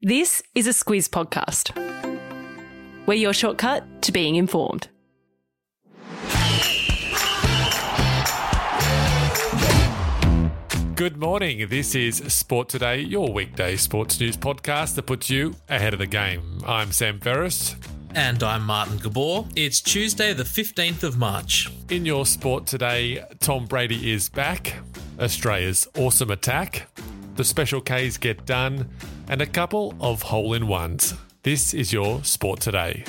This is a Squiz podcast. We're your shortcut to being informed. Good morning. This is Sport Today, your weekday sports news podcast that puts you ahead of the game. I'm Sam Ferris. And I'm Martin Gabor. It's Tuesday, the 15th of March. In your sport today, Tom Brady is back, Australia's awesome attack, the special Ks get done, and a couple of hole in ones. This is your sport today.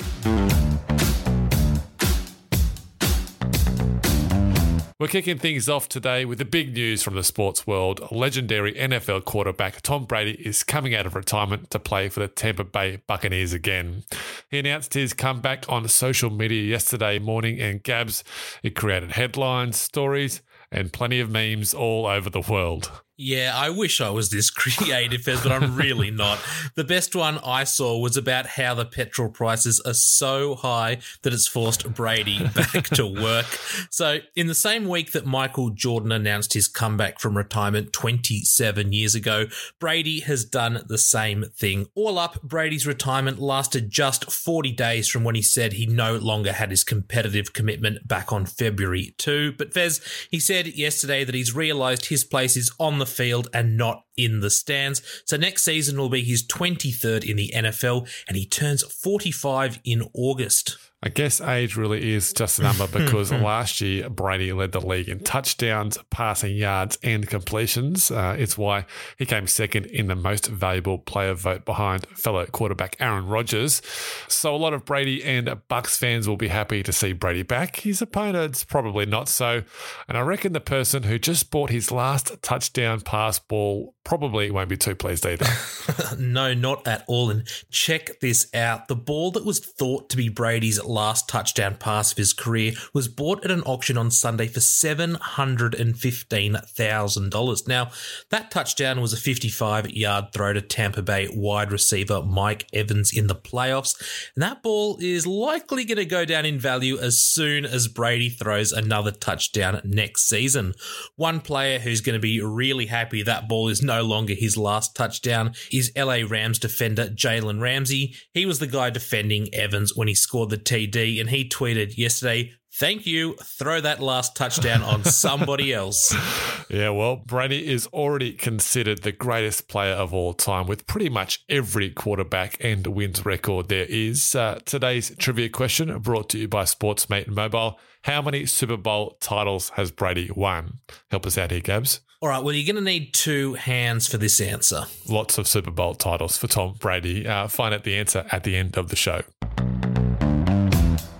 We're kicking things off today with the big news from the sports world. Legendary NFL quarterback Tom Brady is coming out of retirement to play for the Tampa Bay Buccaneers again. He announced his comeback on social media yesterday morning, and Gabs, it created headlines, stories, and plenty of memes all over the world. Yeah, I wish I was this creative, but I'm really not. The best one I saw was about how the petrol prices are so high that it's forced Brady back to work. So, in the same week that Michael Jordan announced his comeback from retirement 27 years ago, Brady has done the same thing. All up, Brady's retirement lasted just 40 days from when he said he no longer had his competitive commitment back on February 2. But Fez, he said yesterday that he's realised his place is on the field and not in the stands. So next season will be his 23rd in the NFL and he turns 45 in August. I guess age really is just a number because last year Brady led the league in touchdowns, passing yards, and completions. Uh, it's why he came second in the most valuable player vote behind fellow quarterback Aaron Rodgers. So a lot of Brady and Bucks fans will be happy to see Brady back. His opponents probably not so. And I reckon the person who just bought his last touchdown pass ball probably won't be too pleased either. no, not at all. And check this out. The ball that was thought to be Brady's last touchdown pass of his career was bought at an auction on Sunday for $715,000. Now, that touchdown was a 55 yard throw to Tampa Bay wide receiver Mike Evans in the playoffs. And that ball is likely going to go down in value as soon as Brady throws another touchdown next season. One player who's going to be really happy that ball is no longer his last touchdown is LA Rams defender Jalen Ramsey. He was the guy defending Evans when he scored the TD, and he tweeted yesterday, Thank you. Throw that last touchdown on somebody else. Yeah, well, Brady is already considered the greatest player of all time with pretty much every quarterback and wins record there is. Uh, today's trivia question brought to you by Sportsmate Mobile. How many Super Bowl titles has Brady won? Help us out here, Gabs. All right, well, you're going to need two hands for this answer. Lots of Super Bowl titles for Tom Brady. Uh, find out the answer at the end of the show.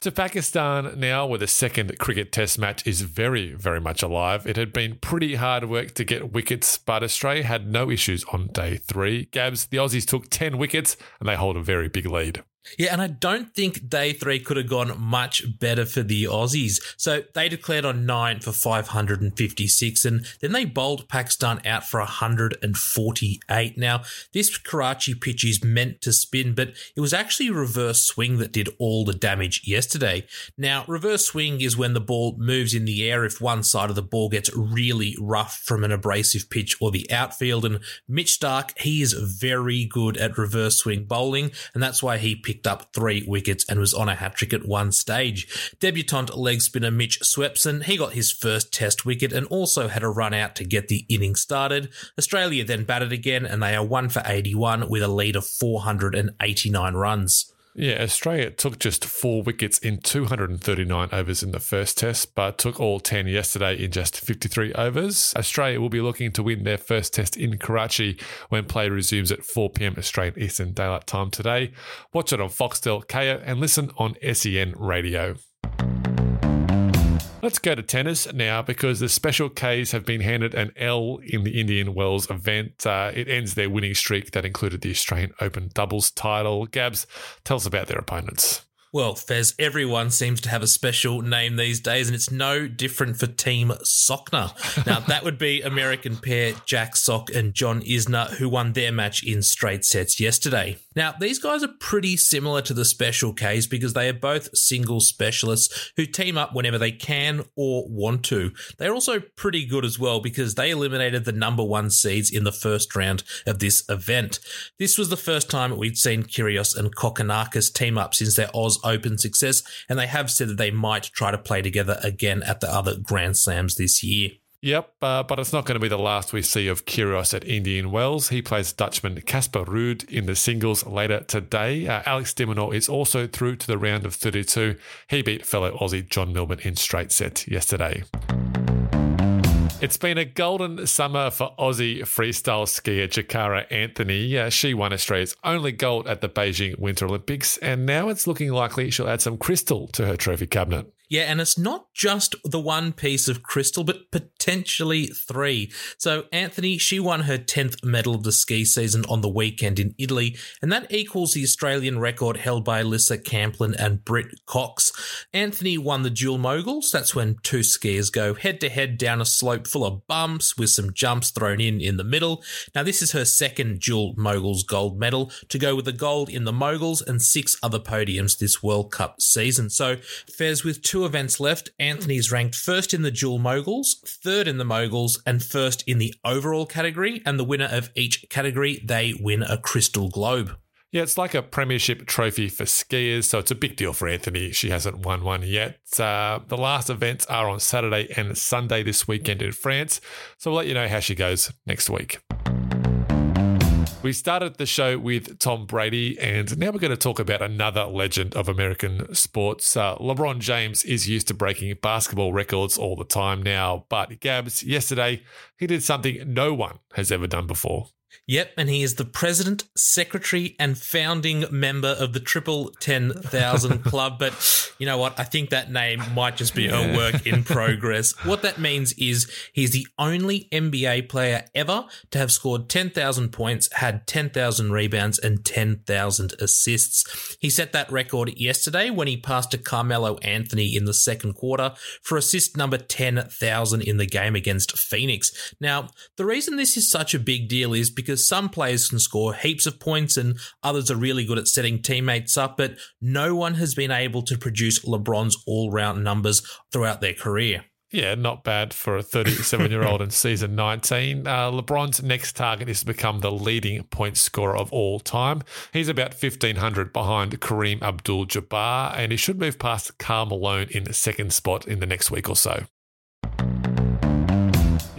To Pakistan now, where the second cricket test match is very, very much alive. It had been pretty hard work to get wickets, but Australia had no issues on day three. Gabs, the Aussies took 10 wickets and they hold a very big lead. Yeah, and I don't think day three could have gone much better for the Aussies. So they declared on nine for 556, and then they bowled Pakistan out for 148. Now, this Karachi pitch is meant to spin, but it was actually reverse swing that did all the damage yesterday. Now, reverse swing is when the ball moves in the air if one side of the ball gets really rough from an abrasive pitch or the outfield. And Mitch Starc, he is very good at reverse swing bowling, and that's why he picked up three wickets and was on a hat trick at one stage. Debutant leg spinner Mitch Swepson, he got his first test wicket and also had a run out to get the inning started. Australia then batted again and they are 1 for 81 with a lead of 489 runs. Yeah, Australia took just four wickets in 239 overs in the first test, but took all 10 yesterday in just 53 overs. Australia will be looking to win their first test in Karachi when play resumes at 4 pm Australian Eastern Daylight Time today. Watch it on Foxtel Kayo and listen on SEN Radio. Let's go to tennis now because the Special Ks have been handed an L in the Indian Wells event. Uh, it ends their winning streak that included the Australian Open doubles title. Gabs, tell us about their opponents. Well, Fez, everyone seems to have a special name these days, and it's no different for Team Sockner. Now, that would be American pair Jack Sock and John Isner, who won their match in straight sets yesterday. Now, these guys are pretty similar to the Special Ks because they are both single specialists who team up whenever they can or want to. They're also pretty good as well because they eliminated the number one seeds in the first round of this event. This was the first time we'd seen Kyrgios and Kokkinakis team up since their Oz Open success, and they have said that they might try to play together again at the other Grand Slams this year. Yep, uh, but it's not going to be the last we see of Kyrgios at Indian Wells. He plays Dutchman Casper Ruud in the singles later today. Uh, Alex de Minaur is also through to the round of 32. He beat fellow Aussie John Millman in straight set yesterday. It's been a golden summer for Aussie freestyle skier Jakara Anthony. Uh, she won Australia's only gold at the Beijing Winter Olympics, and now it's looking likely she'll add some crystal to her trophy cabinet. Yeah, and it's not just the one piece of crystal, but potentially three. So, Anthony, she won her 10th medal of the ski season on the weekend in Italy, and that equals the Australian record held by Alisa Camplin and Britt Cox. Anthony won the dual moguls. That's when two skiers go head to head down a slope full of bumps with some jumps thrown in in the middle. Now, this is her second dual moguls gold medal to go with the gold in the moguls and six other podiums this World Cup season. So, Fez with two events left. Anthony's ranked first in the dual moguls, third in the moguls, and first in the overall category. And the winner of each category, they win a crystal globe. Yeah, it's like a premiership trophy for skiers, so it's a big deal for Anthony. She hasn't won one yet. Uh, the last events are on Saturday and Sunday this weekend in France, so we'll let you know how she goes next week. We started the show with Tom Brady, and now we're going to talk about another legend of American sports. Uh, LeBron James is used to breaking basketball records all the time now, but Gabs, yesterday, he did something no one has ever done before. Yep, and he is the president, secretary, and founding member of the Triple Ten Thousand Club. But you know what? I think that name might just be a work in progress. What that means is he's the only NBA player ever to have scored 10,000 points, had 10,000 rebounds, and 10,000 assists. He set that record yesterday when he passed to Carmelo Anthony in the second quarter for assist number 10,000 in the game against Phoenix. Now, the reason this is such a big deal is because some players can score heaps of points and others are really good at setting teammates up, but no one has been able to produce LeBron's all round numbers throughout their career. Yeah, not bad for a 37 year old in season 19. Uh, LeBron's next target is to become the leading point scorer of all time. He's about 1,500 behind Kareem Abdul Jabbar, and he should move past Karl Malone in second spot in the next week or so.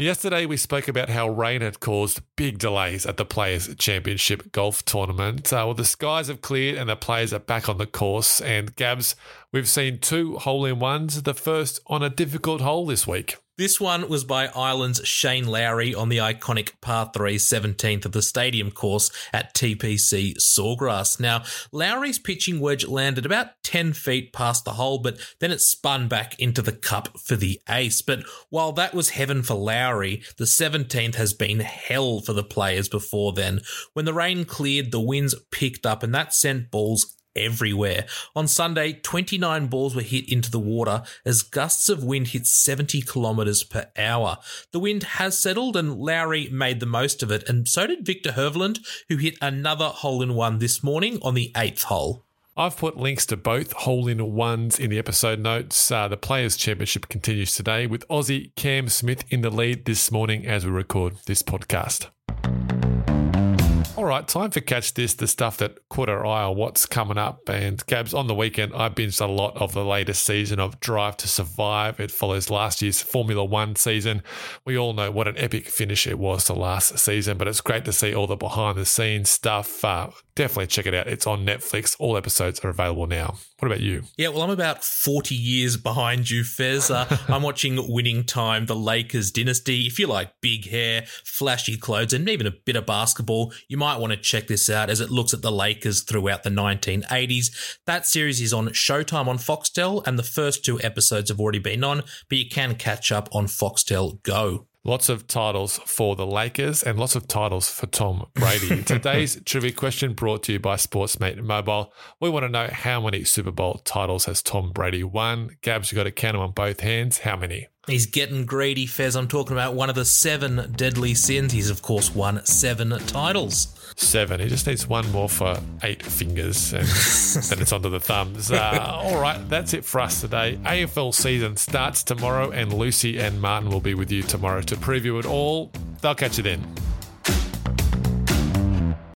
Yesterday, we spoke about how rain had caused big delays at the Players' Championship golf tournament. Uh, well, the skies have cleared and the players are back on the course. And Gabs, we've seen two hole in ones, the first on a difficult hole this week. This one was by Ireland's Shane Lowry on the iconic par 3 17th of the stadium course at TPC Sawgrass. Now, Lowry's pitching wedge landed about 10 feet past the hole, but then it spun back into the cup for the ace. But while that was heaven for Lowry, the 17th has been hell for the players before then. When the rain cleared, the winds picked up and that sent balls everywhere. On Sunday, 29 balls were hit into the water as gusts of wind hit 70 kilometres per hour. The wind has settled and Lowry made the most of it, and so did Viktor Hovland, who hit another hole in one this morning on the eighth hole. I've put links to both hole in ones in the episode notes. Uh, the Players' Championship continues today with Aussie Cam Smith in the lead this morning as we record this podcast. All right, time for Catch This, the stuff that caught our eye on what's coming up. And Gabs, on the weekend, I binged a lot of the latest season of Drive to Survive. It follows last year's Formula One season. We all know what an epic finish it was to last season, but it's great to see all the behind the scenes stuff. Uh, definitely check it out. It's on Netflix. All episodes are available now. What about you? Yeah, well, I'm about 40 years behind you, Fez. Uh, I'm watching Winning Time, The Lakers Dynasty. If you like big hair, flashy clothes, and even a bit of basketball, you might want to check this out as it looks at the Lakers throughout the 1980s. That series is on Showtime on Foxtel, and the first two episodes have already been on, but you can catch up on Foxtel Go. Lots of titles for the Lakers and lots of titles for Tom Brady. Today's trivia question brought to you by Sportsmate Mobile. We want to know how many Super Bowl titles has Tom Brady won? Gabs, you got to count them on both hands. How many? He's getting greedy, Fez. I'm talking about one of the seven deadly sins. He's, of course, won seven titles. Seven. He just needs one more for eight fingers, and then it's onto the thumbs. Uh, all right, that's it for us today. AFL season starts tomorrow, and Lucy and Martin will be with you tomorrow to preview it all. They'll catch you then.